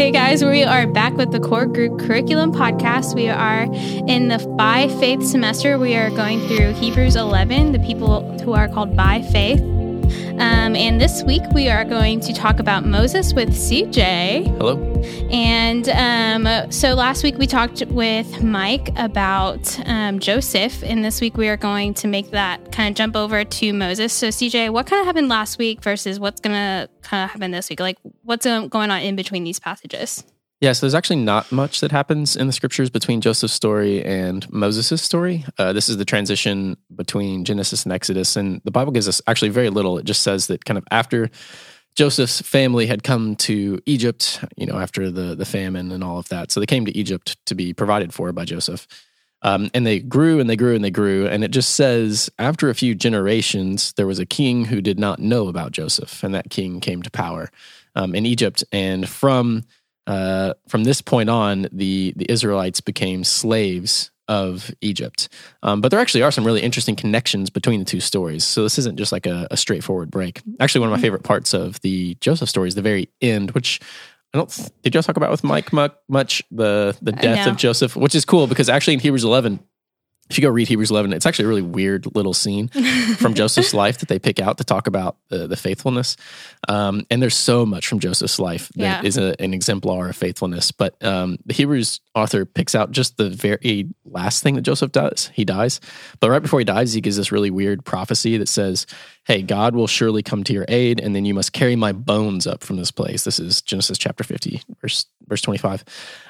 Hey guys, we are back with the Core Group Curriculum Podcast. We are in the by faith semester. We are going through Hebrews 11, the people who are called by faith. Um, and this week we are going to talk about Moses with CJ. Hello. And um, so last week we talked with Mike about um, Joseph, and this week we are going to make that kind of jump over to Moses. So, CJ, what kind of happened last week versus what's going to kind of happen this week? Like, what's um, going on in between these passages? Yeah, so there's actually not much that happens in the scriptures between Joseph's story and Moses' story. Uh, this is the transition between Genesis and Exodus, and the Bible gives us actually very little. It just says that kind of after Joseph's family had come to Egypt, you know, after the the famine and all of that, so they came to Egypt to be provided for by Joseph. Um, and they grew and they grew and they grew. And it just says, after a few generations, there was a king who did not know about Joseph, and that king came to power um, in Egypt. And from uh, from this point on, the the Israelites became slaves of Egypt. Um, but there actually are some really interesting connections between the two stories. So this isn't just like a, a straightforward break. Actually, one of my mm-hmm. favorite parts of the Joseph story is the very end, which I don't. Did y'all talk about with Mike much the the death of Joseph, which is cool because actually in Hebrews 11 if you go read Hebrews 11, it's actually a really weird little scene from Joseph's life that they pick out to talk about the, the faithfulness. Um, and there's so much from Joseph's life that yeah. is a, an exemplar of faithfulness. But um, the Hebrews author picks out just the very last thing that Joseph does. He dies. But right before he dies, he gives this really weird prophecy that says, Hey, God will surely come to your aid, and then you must carry my bones up from this place. This is Genesis chapter 50, verse, verse 25.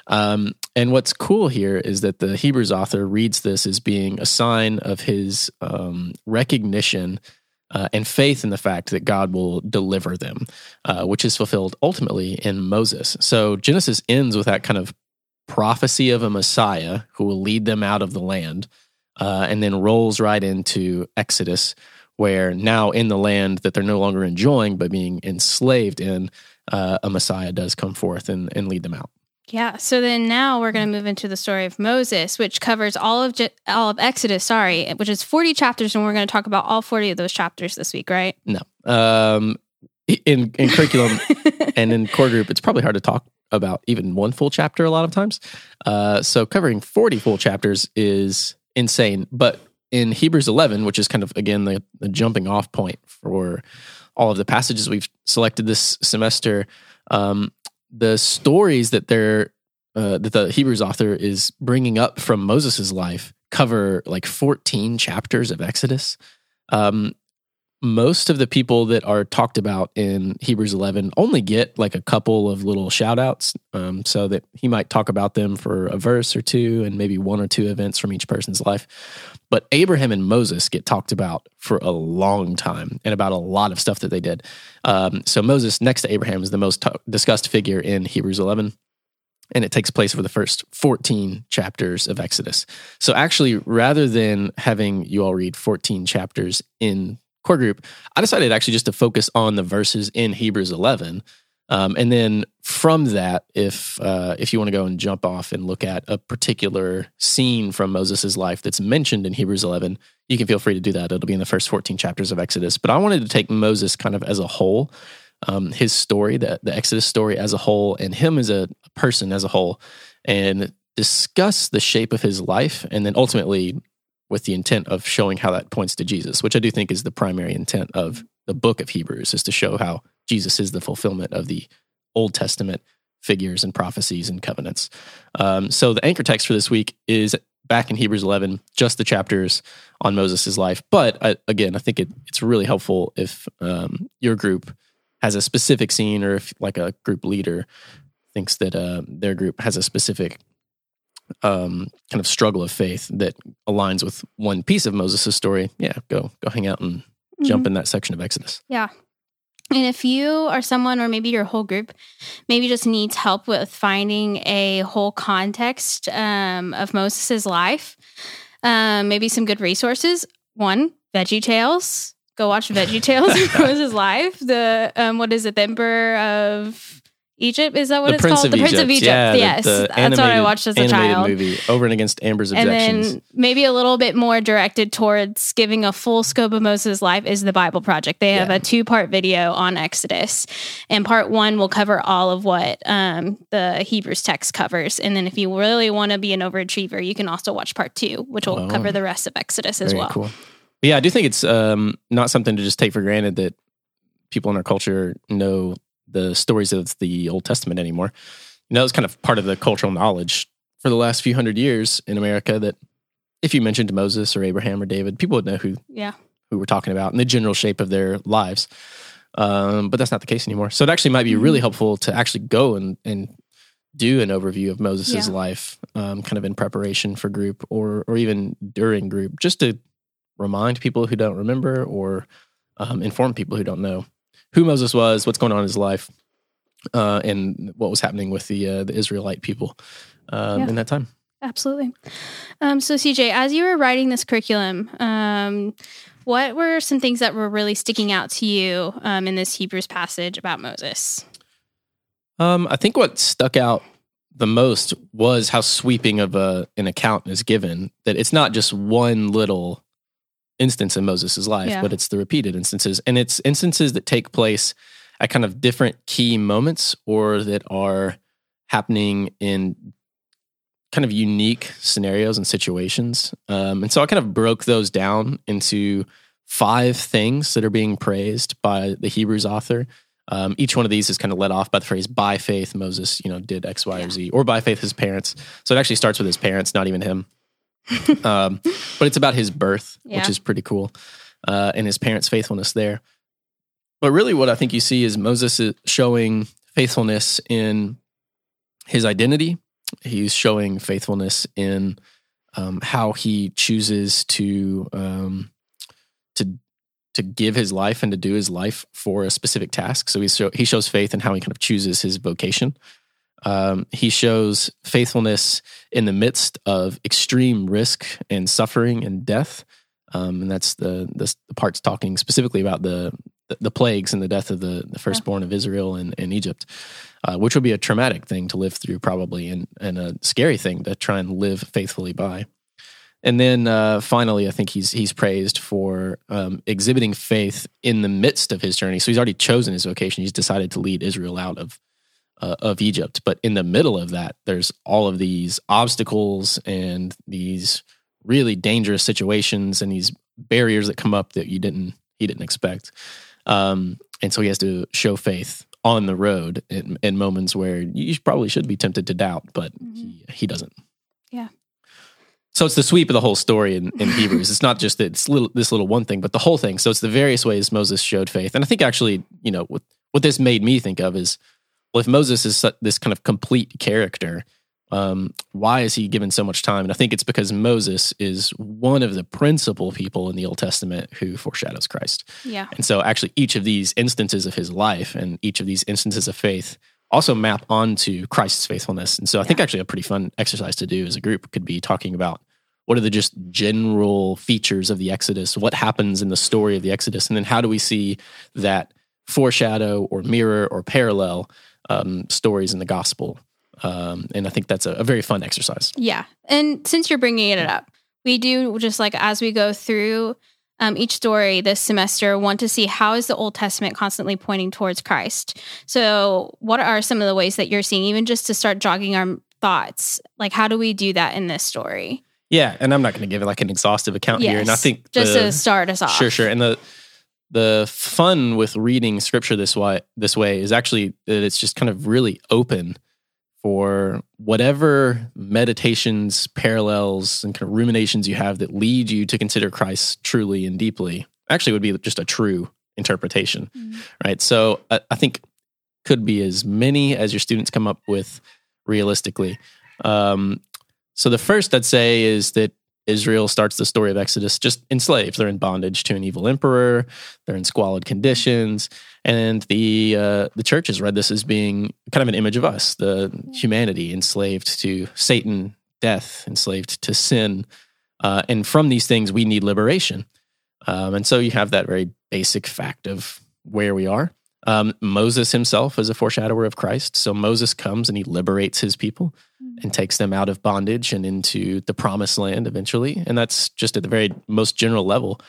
Um, and what's cool here is that the Hebrews author reads this as being a sign of his um, recognition uh, and faith in the fact that God will deliver them, uh, which is fulfilled ultimately in Moses. So Genesis ends with that kind of prophecy of a Messiah who will lead them out of the land, uh, and then rolls right into Exodus, where now in the land that they're no longer enjoying but being enslaved in, uh, a Messiah does come forth and, and lead them out. Yeah. So then now we're going to move into the story of Moses, which covers all of Je- all of Exodus. Sorry, which is forty chapters, and we're going to talk about all forty of those chapters this week, right? No. Um, in in curriculum and in core group, it's probably hard to talk about even one full chapter a lot of times. Uh, so covering forty full chapters is insane. But in Hebrews eleven, which is kind of again the, the jumping off point for all of the passages we've selected this semester. Um, the stories that they're uh, that the Hebrews author is bringing up from Moses' life cover like 14 chapters of Exodus. Um, most of the people that are talked about in Hebrews 11 only get like a couple of little shout outs um, so that he might talk about them for a verse or two and maybe one or two events from each person's life. But Abraham and Moses get talked about for a long time and about a lot of stuff that they did. Um, so Moses, next to Abraham, is the most t- discussed figure in Hebrews 11 and it takes place over the first 14 chapters of Exodus. So actually, rather than having you all read 14 chapters in core group, I decided actually just to focus on the verses in Hebrews 11 um, and then from that, if uh, if you want to go and jump off and look at a particular scene from Moses' life that's mentioned in Hebrews 11, you can feel free to do that. It'll be in the first 14 chapters of Exodus. But I wanted to take Moses kind of as a whole, um, his story, the, the Exodus story as a whole, and him as a person as a whole, and discuss the shape of his life, and then ultimately with the intent of showing how that points to Jesus, which I do think is the primary intent of the book of Hebrews, is to show how Jesus is the fulfillment of the Old Testament figures and prophecies and covenants. Um, so the anchor text for this week is back in Hebrews 11, just the chapters on Moses' life. But I, again, I think it, it's really helpful if um, your group has a specific scene or if like a group leader thinks that uh, their group has a specific um, kind of struggle of faith that aligns with one piece of Moses' story. Yeah, go go hang out and mm-hmm. jump in that section of Exodus. Yeah, and if you are someone, or maybe your whole group, maybe just needs help with finding a whole context um, of Moses' life, um, maybe some good resources. One, Veggie Tales. Go watch Veggie Tales of Moses' life. The um, what is it? The Emperor of Egypt. Is that what the it's Prince called? the Egypt. Prince of Egypt. Yeah, the- yes, the that's what I watched as a animated child. movie over and against Amber's And objections. then maybe a little bit more directed towards giving a full scope of Moses' life is the Bible Project. They have Yeah. a two part video on Exodus, and part one will cover all of what um, the Hebrews text covers. And then if you really want to be an overachiever, you can also watch part two, which will Oh. cover the rest of Exodus as well. cool. Yeah, I do think it's um, not something to just take for granted that people in our culture know the stories of the Old Testament anymore. You know, it's kind of part of the cultural knowledge for the last few hundred years in America that if you mentioned Moses or Abraham or David, people would know who Yeah. who we're talking about and the general shape of their lives. Um, but that's not the case anymore. So it actually might be really Mhm. helpful to actually go and, and do an overview of Moses' Yeah. life, um, kind of in preparation for group or or even during group, just to remind people who don't remember or um, inform people who don't know who Moses was, what's going on in his life, uh, and what was happening with the uh, the Israelite people um, Yeah. in that time. Absolutely. Um, so, CJ, as you were writing this curriculum, um, what were some things that were really sticking out to you um, in this Hebrews passage about Moses? Um, I think what stuck out the most was how sweeping of a an account is given. That it's not just one little instance in Moses' life, Yeah. but it's the repeated instances, and it's instances that take place at kind of different key moments or that are happening in kind of unique scenarios and situations. Um, and so I kind of broke those down into five things that are being praised by the Hebrews author. Um, each one of these is kind of led off by the phrase "by faith." Moses, you know, did X, Y, or Z, or by faith his parents. So it actually starts with his parents, not even him. um, but it's about his birth, Yeah. which is pretty cool, uh, and his parents' faithfulness there. But really, what I think you see is Moses is showing faithfulness in his identity. He's showing faithfulness in um, how he chooses to um, to to give his life and to do his life for a specific task. So he show, he shows faith in how he kind of chooses his vocation. Um, he shows faithfulness in the midst of extreme risk and suffering and death. Um, and that's the, the the parts talking specifically about the the, plagues and the death of the, the firstborn of Israel and, and Egypt, uh, which would be a traumatic thing to live through probably and, and a scary thing to try and live faithfully by. And then uh, finally, I think he's he's praised for um, exhibiting faith in the midst of his journey. So he's already chosen his vocation. He's decided to lead Israel out of uh, of Egypt. But in the middle of that, there's all of these obstacles and these really dangerous situations and these barriers that come up that you didn't he didn't expect. Um, and so he has to show faith on the road in, in moments where you probably should be tempted to doubt, but he, he doesn't. Yeah. So it's the sweep of the whole story in, in Hebrews. It's not just that it's little, this little one thing, but the whole thing. So it's the various ways Moses showed faith. And I think actually, you know, what, what this made me think of is, well, if Moses is this kind of complete character, um, why is he given so much time? And I think it's because Moses is one of the principal people in the Old Testament who foreshadows Christ. Yeah. And so, actually, each of these instances of his life and each of these instances of faith also map onto Christ's faithfulness. And so, I think actually a pretty fun exercise to do as a group could be talking about what are the just general features of the Exodus, what happens in the story of the Exodus, and then how do we see that foreshadow or mirror or parallel um, stories in the gospel. Um, and I think that's a, a very fun exercise. Yeah. And since you're bringing it up, we do just like as we go through um, each story this semester, want to see how is the Old Testament constantly pointing towards Christ. So, what are some of the ways that you're seeing, even just to start jogging our thoughts? Like, how do we do that in this story? Yeah, and I'm not going to give it like an exhaustive account here. And I think Just the- to start us off. Sure, sure. And the the fun with reading scripture this way this way is actually that it's just kind of really open for whatever meditations, parallels, and kind of ruminations you have that lead you to consider Christ truly and deeply. Actually, would be just a true interpretation, Mhm. right? So I, I think could be as many as your students come up with realistically. Um, so the first I'd say is that Israel starts the story of Exodus just enslaved. They're in bondage to an evil emperor. They're in squalid conditions, and the uh, the church has read this as being kind of an image of us, the humanity enslaved to Satan, death, enslaved to sin, uh, and from these things we need liberation. Um, and so you have that very basic fact of where we are. Um, Moses himself is a foreshadower of Christ. So Moses comes and he liberates his people and takes them out of bondage and into the promised land eventually. And that's just at the very most general level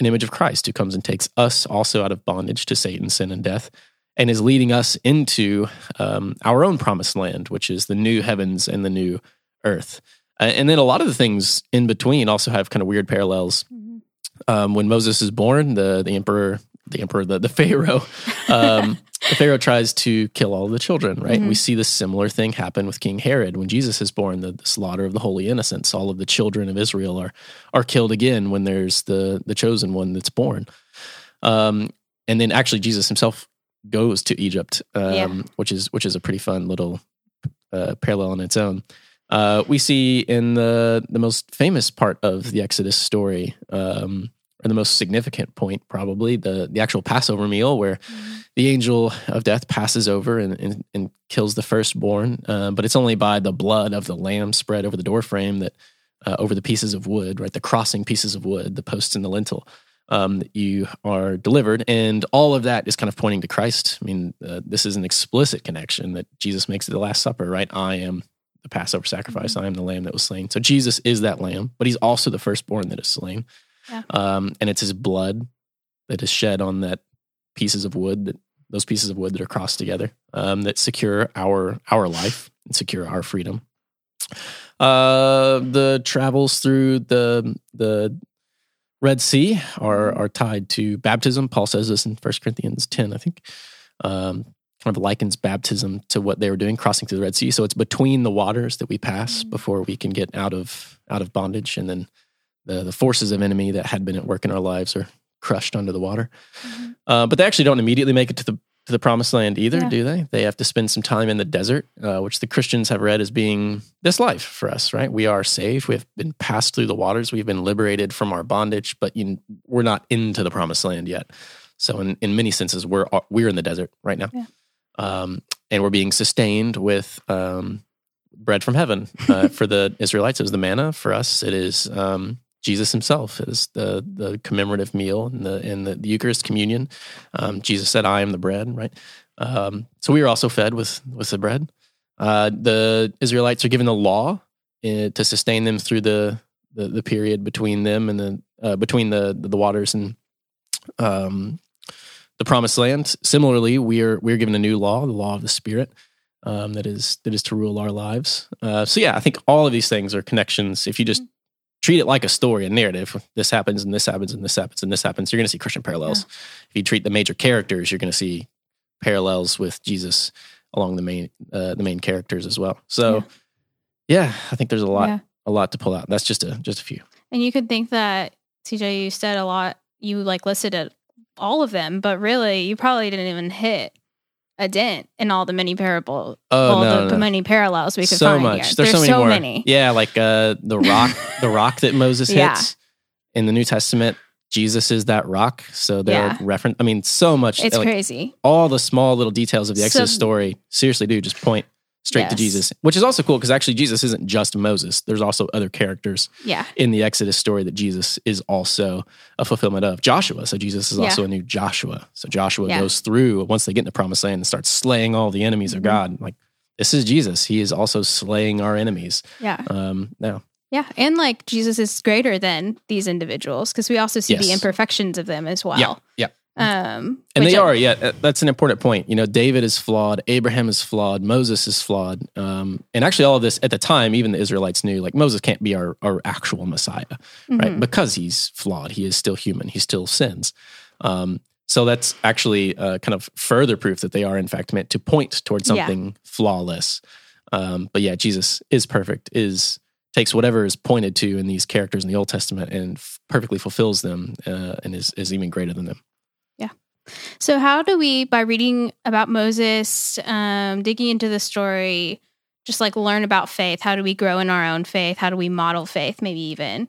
an image of Christ who comes and takes us also out of bondage to Satan, sin, and death, and is leading us into um, our own promised land, which is the new heavens and the new earth. Uh, and then a lot of the things in between also have kind of weird parallels. Mm-hmm. Um, when Moses is born, the the emperor, the emperor, the, the Pharaoh, um, the Pharaoh tries to kill all the children, right? Mm-hmm. We see the similar thing happen with King Herod when Jesus is born, the, the, slaughter of the holy innocents. All of the children of Israel are are killed again when there's the the chosen one that's born. Um, and then actually Jesus himself goes to Egypt, um, yeah. which is which is a pretty fun little uh, parallel in its own. Uh, we see in the the most famous part of the Exodus story, um, or the most significant point, probably the the actual Passover meal, where mm-hmm. the angel of death passes over and, and, and kills the firstborn. Uh, but it's only by the blood of the lamb spread over the doorframe that uh, over the pieces of wood, right, the crossing pieces of wood, the posts and the lintel. Um, you are delivered, and all of that is kind of pointing to Christ. I mean, uh, this is an explicit connection that Jesus makes at the Last Supper, right? I am the Passover sacrifice. Mm-hmm. I am the lamb that was slain. So Jesus is that lamb, but he's also the firstborn that is slain. Yeah. Um, and it's his blood that is shed on that pieces of wood that those pieces of wood that are crossed together um, that secure our our life and secure our freedom. Uh, the travels through the the Red Sea are are tied to baptism. Paul says this in 1 Corinthians ten, I think. Um, kind of likens baptism to what they were doing, crossing through the Red Sea. So it's between the waters that we pass mm-hmm. before we can get out of out of bondage, and then the the forces of enemy that had been at work in our lives are crushed under the water. Mm-hmm. Uh, but they actually don't immediately make it to the to the promised land either, yeah. do they? They have to spend some time in the desert, uh, which the Christians have read as being this life for us, right? We are saved. We have been passed through the waters. We've been liberated from our bondage, but you, we're not into the promised land yet. So, in, in many senses, we're we're in the desert right now. Yeah um, and we're being sustained with um, bread from heaven. Uh, for the Israelites, it was the manna. For us, it is um, Jesus Himself. is the the commemorative meal in the in the, the Eucharist communion. Um, Jesus said, "I am the bread." Right. Um, so we are also fed with with the bread. Uh, the Israelites are given the law uh, to sustain them through the, the, the period between them and the uh, between the the waters and um, the promised land. Similarly, we are we're given a new law, the law of the Spirit, um, that is that is to rule our lives. Uh, so yeah, I think all of these things are connections. If you just treat it like a story, a narrative, this happens and this happens and this happens and this happens, you're going to see Christian parallels. Yeah. If you treat the major characters, you're going to see parallels with Jesus along the main uh, the main characters as well. So yeah, yeah I think there's a lot yeah. a lot to pull out. That's just a just a few. And you could think that TJ, you said a lot. You like listed it all of them, but really, you probably didn't even hit a dent in all the many parable, oh, all no, the no. many parallels we could so find much. Here. There's, There's, so, many, so many. Yeah, like uh, the rock, the rock that Moses hits in the New Testament. Jesus is that rock. So they're yeah. reference. I mean, so much. It's like, crazy. All the small little details of the Exodus so, story seriously do just point straight yes. to Jesus, which is also cool because actually Jesus isn't just Moses. There's also other characters yeah. in the Exodus story that Jesus is also a fulfillment of. Joshua, so Jesus is also yeah. a new Joshua. So Joshua yeah. goes through once they get in the promised land and starts slaying all the enemies mm-hmm. of God. Like this is Jesus. He is also slaying our enemies. Yeah. Um, now. Yeah, and like Jesus is greater than these individuals because we also see yes. the imperfections of them as well. Yeah, yeah. Um, and they I, are, yeah. That's an important point. You know, David is flawed, Abraham is flawed, Moses is flawed, um, and actually, all of this at the time, even the Israelites knew like Moses can't be our our actual Messiah, mm-hmm. right? Because he's flawed. He is still human. He still sins. Um, so that's actually uh, kind of further proof that they are in fact meant to point towards something yeah. flawless. Um, but yeah, Jesus is perfect. Is takes whatever is pointed to in these characters in the Old Testament and f- perfectly fulfills them, uh, and is is even greater than them. So, how do we, by reading about Moses, um, digging into the story, just like learn about faith? How do we grow in our own faith? How do we model faith, maybe even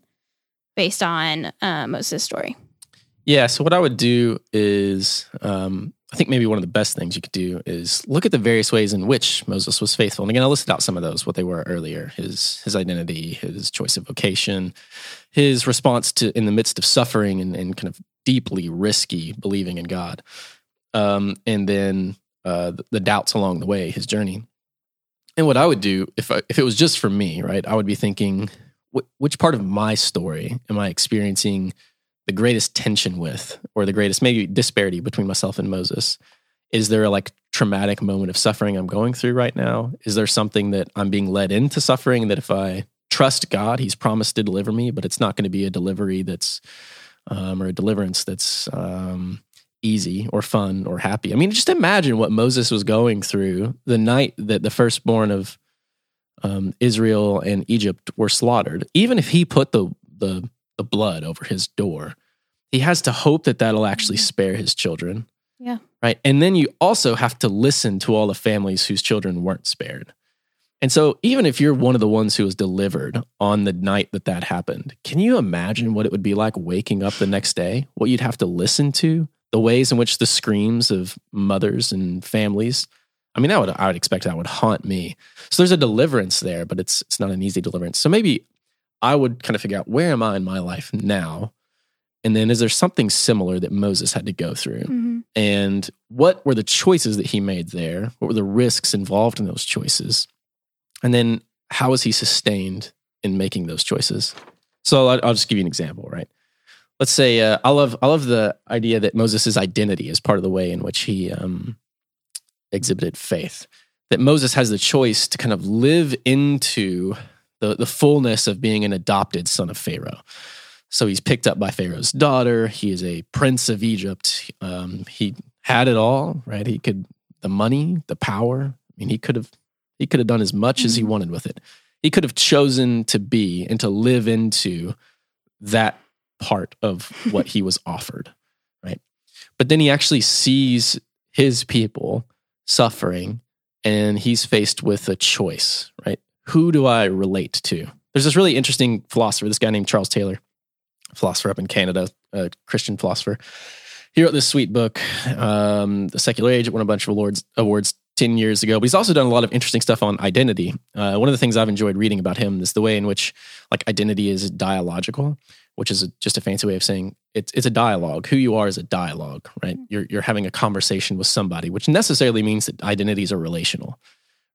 based on uh, Moses' story? Yeah. So, what I would do is, um, I think maybe one of the best things you could do is look at the various ways in which Moses was faithful. And again, I listed out some of those, what they were earlier his, his identity, his choice of vocation, his response to in the midst of suffering and, and kind of deeply risky believing in God. um, and then uh, the, doubts along the way, his journey. And what I would do if I, if it was just for me, right? I would be thinking, wh- which part of my story am I experiencing the greatest tension with, or the greatest maybe disparity between myself and Moses? Is there a like traumatic moment of suffering I'm going through right now? Is there something that I'm being led into suffering that if I trust God, He's promised to deliver me, but it's not going to be a delivery that's um, or a deliverance that's um, easy or fun or happy. I mean, just imagine what Moses was going through the night that the firstborn of um, Israel and Egypt were slaughtered. Even if he put the, the the blood over his door, he has to hope that that'll actually mm-hmm. spare his children. Yeah. Right. And then you also have to listen to all the families whose children weren't spared. And so, even if you're one of the ones who was delivered on the night that that happened, can you imagine what it would be like waking up the next day? What you'd have to listen to, the ways in which the screams of mothers and families. I mean, that would I would expect that would haunt me. So there's a deliverance there, but it's it's not an easy deliverance. So maybe I would kind of figure out where am I in my life now, and then is there something similar that Moses had to go through, mm-hmm. and what were the choices that he made there? What were the risks involved in those choices? And then how is he sustained in making those choices? So I'll, I'll just give you an example, right? Let's say uh, I love I love the idea that Moses' identity is part of the way in which he um, exhibited faith. That Moses has the choice to kind of live into the, the fullness of being an adopted son of Pharaoh. So he's picked up by Pharaoh's daughter. He is a prince of Egypt. Um, he had it all, right? He could the money, the power. I mean, he could have he could have done as much mm-hmm. as he mm-hmm. wanted with it. He could have chosen to be and to live into that part of what he was offered, right? But then he actually sees his people suffering and he's faced with a choice, right? Who do I relate to? There's this really interesting philosopher, this guy named Charles Taylor, philosopher up in Canada, a Christian philosopher. He wrote this sweet book, um, The Secular Age. It won a bunch of awards, awards 10 years ago, but he's also done a lot of interesting stuff on identity. Uh, one of the things I've enjoyed reading about him is the way in which like identity is dialogical, which is a, just a fancy way of saying it's, it's a dialogue. Who you are is a dialogue, right? Mm-hmm. You're, you're having a conversation with somebody, which necessarily means that identities are relational,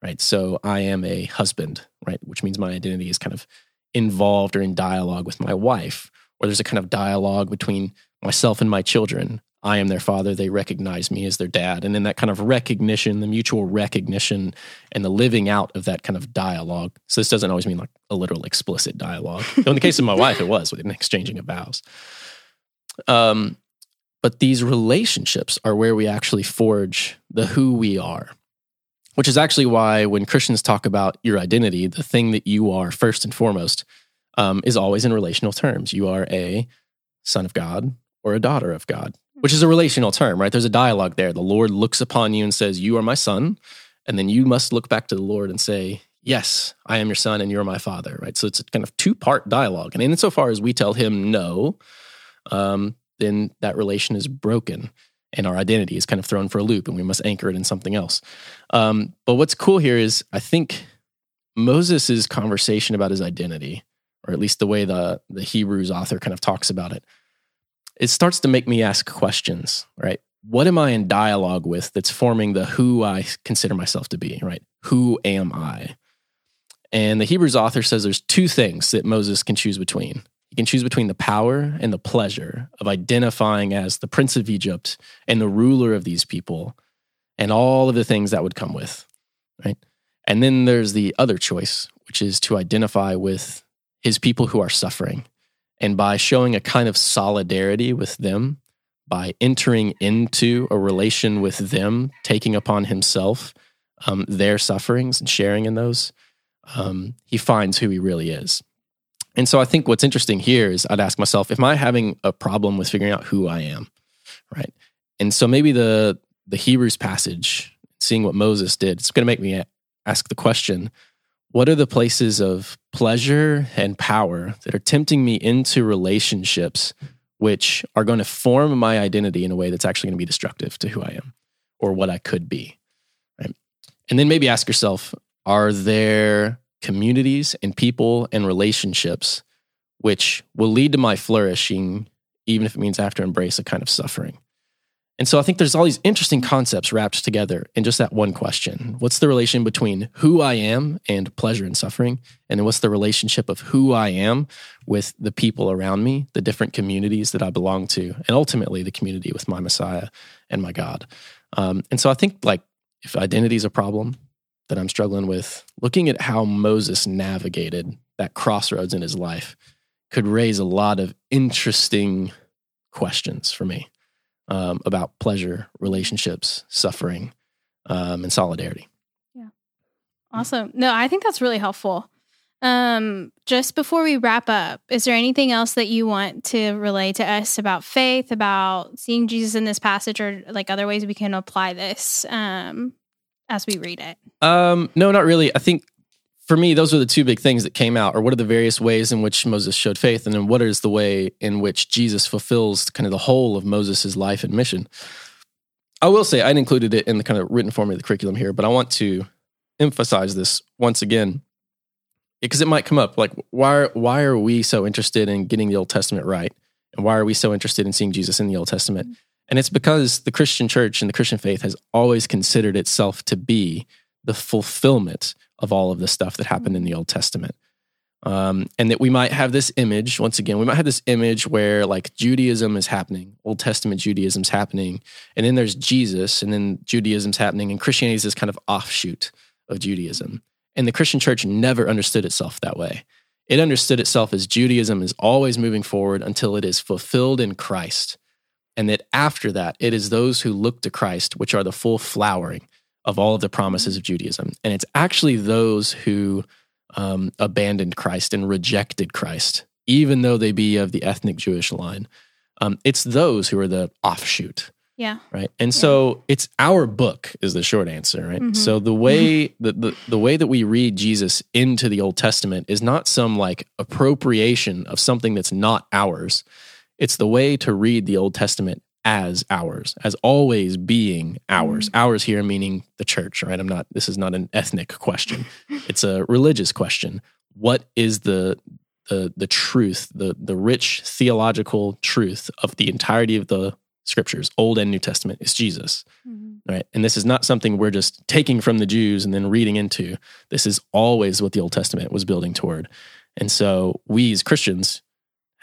right? So I am a husband, right? Which means my identity is kind of involved or in dialogue with my wife, or there's a kind of dialogue between myself and my children. I am their father. They recognize me as their dad. And then that kind of recognition, the mutual recognition and the living out of that kind of dialogue. So this doesn't always mean like a literal explicit dialogue. Though in the case of my wife, it was with an exchanging of vows. Um, but these relationships are where we actually forge the who we are, which is actually why when Christians talk about your identity, the thing that you are first and foremost um, is always in relational terms. You are a son of God or a daughter of God which is a relational term, right? There's a dialogue there. The Lord looks upon you and says, You are my son. And then you must look back to the Lord and say, Yes, I am your son and you're my father, right? So it's a kind of two part dialogue. And insofar as we tell him no, um, then that relation is broken and our identity is kind of thrown for a loop and we must anchor it in something else. Um, but what's cool here is I think Moses' conversation about his identity, or at least the way the, the Hebrews author kind of talks about it, it starts to make me ask questions, right? What am I in dialogue with that's forming the who I consider myself to be, right? Who am I? And the Hebrews author says there's two things that Moses can choose between. He can choose between the power and the pleasure of identifying as the prince of Egypt and the ruler of these people and all of the things that would come with, right? And then there's the other choice, which is to identify with his people who are suffering and by showing a kind of solidarity with them, by entering into a relation with them, taking upon himself um, their sufferings and sharing in those, um, he finds who he really is. And so I think what's interesting here is I'd ask myself, am I having a problem with figuring out who I am? Right. And so maybe the the Hebrews passage, seeing what Moses did, it's going to make me ask the question what are the places of pleasure and power that are tempting me into relationships which are going to form my identity in a way that's actually going to be destructive to who I am or what I could be? Right. And then maybe ask yourself are there communities and people and relationships which will lead to my flourishing, even if it means I have to embrace a kind of suffering? And so I think there's all these interesting concepts wrapped together in just that one question. What's the relation between who I am and pleasure and suffering? And then what's the relationship of who I am with the people around me, the different communities that I belong to, and ultimately the community with my Messiah and my God? Um, and so I think like if identity is a problem that I'm struggling with, looking at how Moses navigated that crossroads in his life could raise a lot of interesting questions for me um, about pleasure, relationships, suffering, um, and solidarity. Yeah. Awesome. No, I think that's really helpful. Um, just before we wrap up, is there anything else that you want to relay to us about faith, about seeing Jesus in this passage, or like other ways we can apply this um, as we read it? Um, no, not really. I think for me, those are the two big things that came out, or what are the various ways in which Moses showed faith, and then what is the way in which Jesus fulfills kind of the whole of Moses' life and mission. I will say I included it in the kind of written form of the curriculum here, but I want to emphasize this once again because it might come up. Like, why why are we so interested in getting the Old Testament right, and why are we so interested in seeing Jesus in the Old Testament? Mm-hmm. And it's because the Christian church and the Christian faith has always considered itself to be the fulfillment of all of the stuff that happened in the Old Testament. Um, and that we might have this image, once again, we might have this image where like Judaism is happening, Old Testament Judaism's happening, and then there's Jesus, and then Judaism's happening, and Christianity is this kind of offshoot of Judaism. And the Christian church never understood itself that way. It understood itself as Judaism is always moving forward until it is fulfilled in Christ. And that after that, it is those who look to Christ, which are the full flowering of all of the promises of Judaism. And it's actually those who um, abandoned Christ and rejected Christ, even though they be of the ethnic Jewish line. Um, it's those who are the offshoot. Yeah. Right. And yeah. so it's our book is the short answer, right? Mm-hmm. So the way the, the the way that we read Jesus into the Old Testament is not some like appropriation of something that's not ours. It's the way to read the Old Testament as ours, as always being ours. Mm-hmm. Ours here meaning the church, right? I'm not, this is not an ethnic question. it's a religious question. What is the, the, the truth, the, the rich theological truth of the entirety of the scriptures, Old and New Testament, is Jesus, mm-hmm. right? And this is not something we're just taking from the Jews and then reading into. This is always what the Old Testament was building toward. And so we as Christians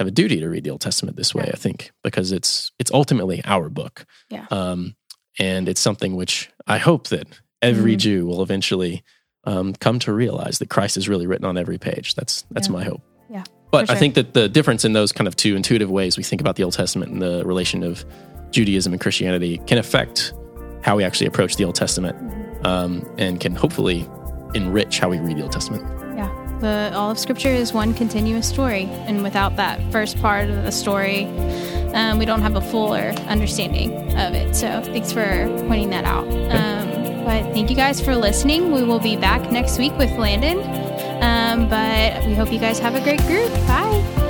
have a duty to read the Old Testament this way. Yeah. I think because it's it's ultimately our book, yeah. Um, and it's something which I hope that every mm-hmm. Jew will eventually um, come to realize that Christ is really written on every page. That's that's yeah. my hope. Yeah. But sure. I think that the difference in those kind of two intuitive ways we think about the Old Testament and the relation of Judaism and Christianity can affect how we actually approach the Old Testament, mm-hmm. um, and can hopefully enrich how we read the Old Testament. The all of Scripture is one continuous story, and without that first part of the story, um, we don't have a fuller understanding of it. So thanks for pointing that out. Um, but thank you guys for listening. We will be back next week with Landon. Um, but we hope you guys have a great group. Bye.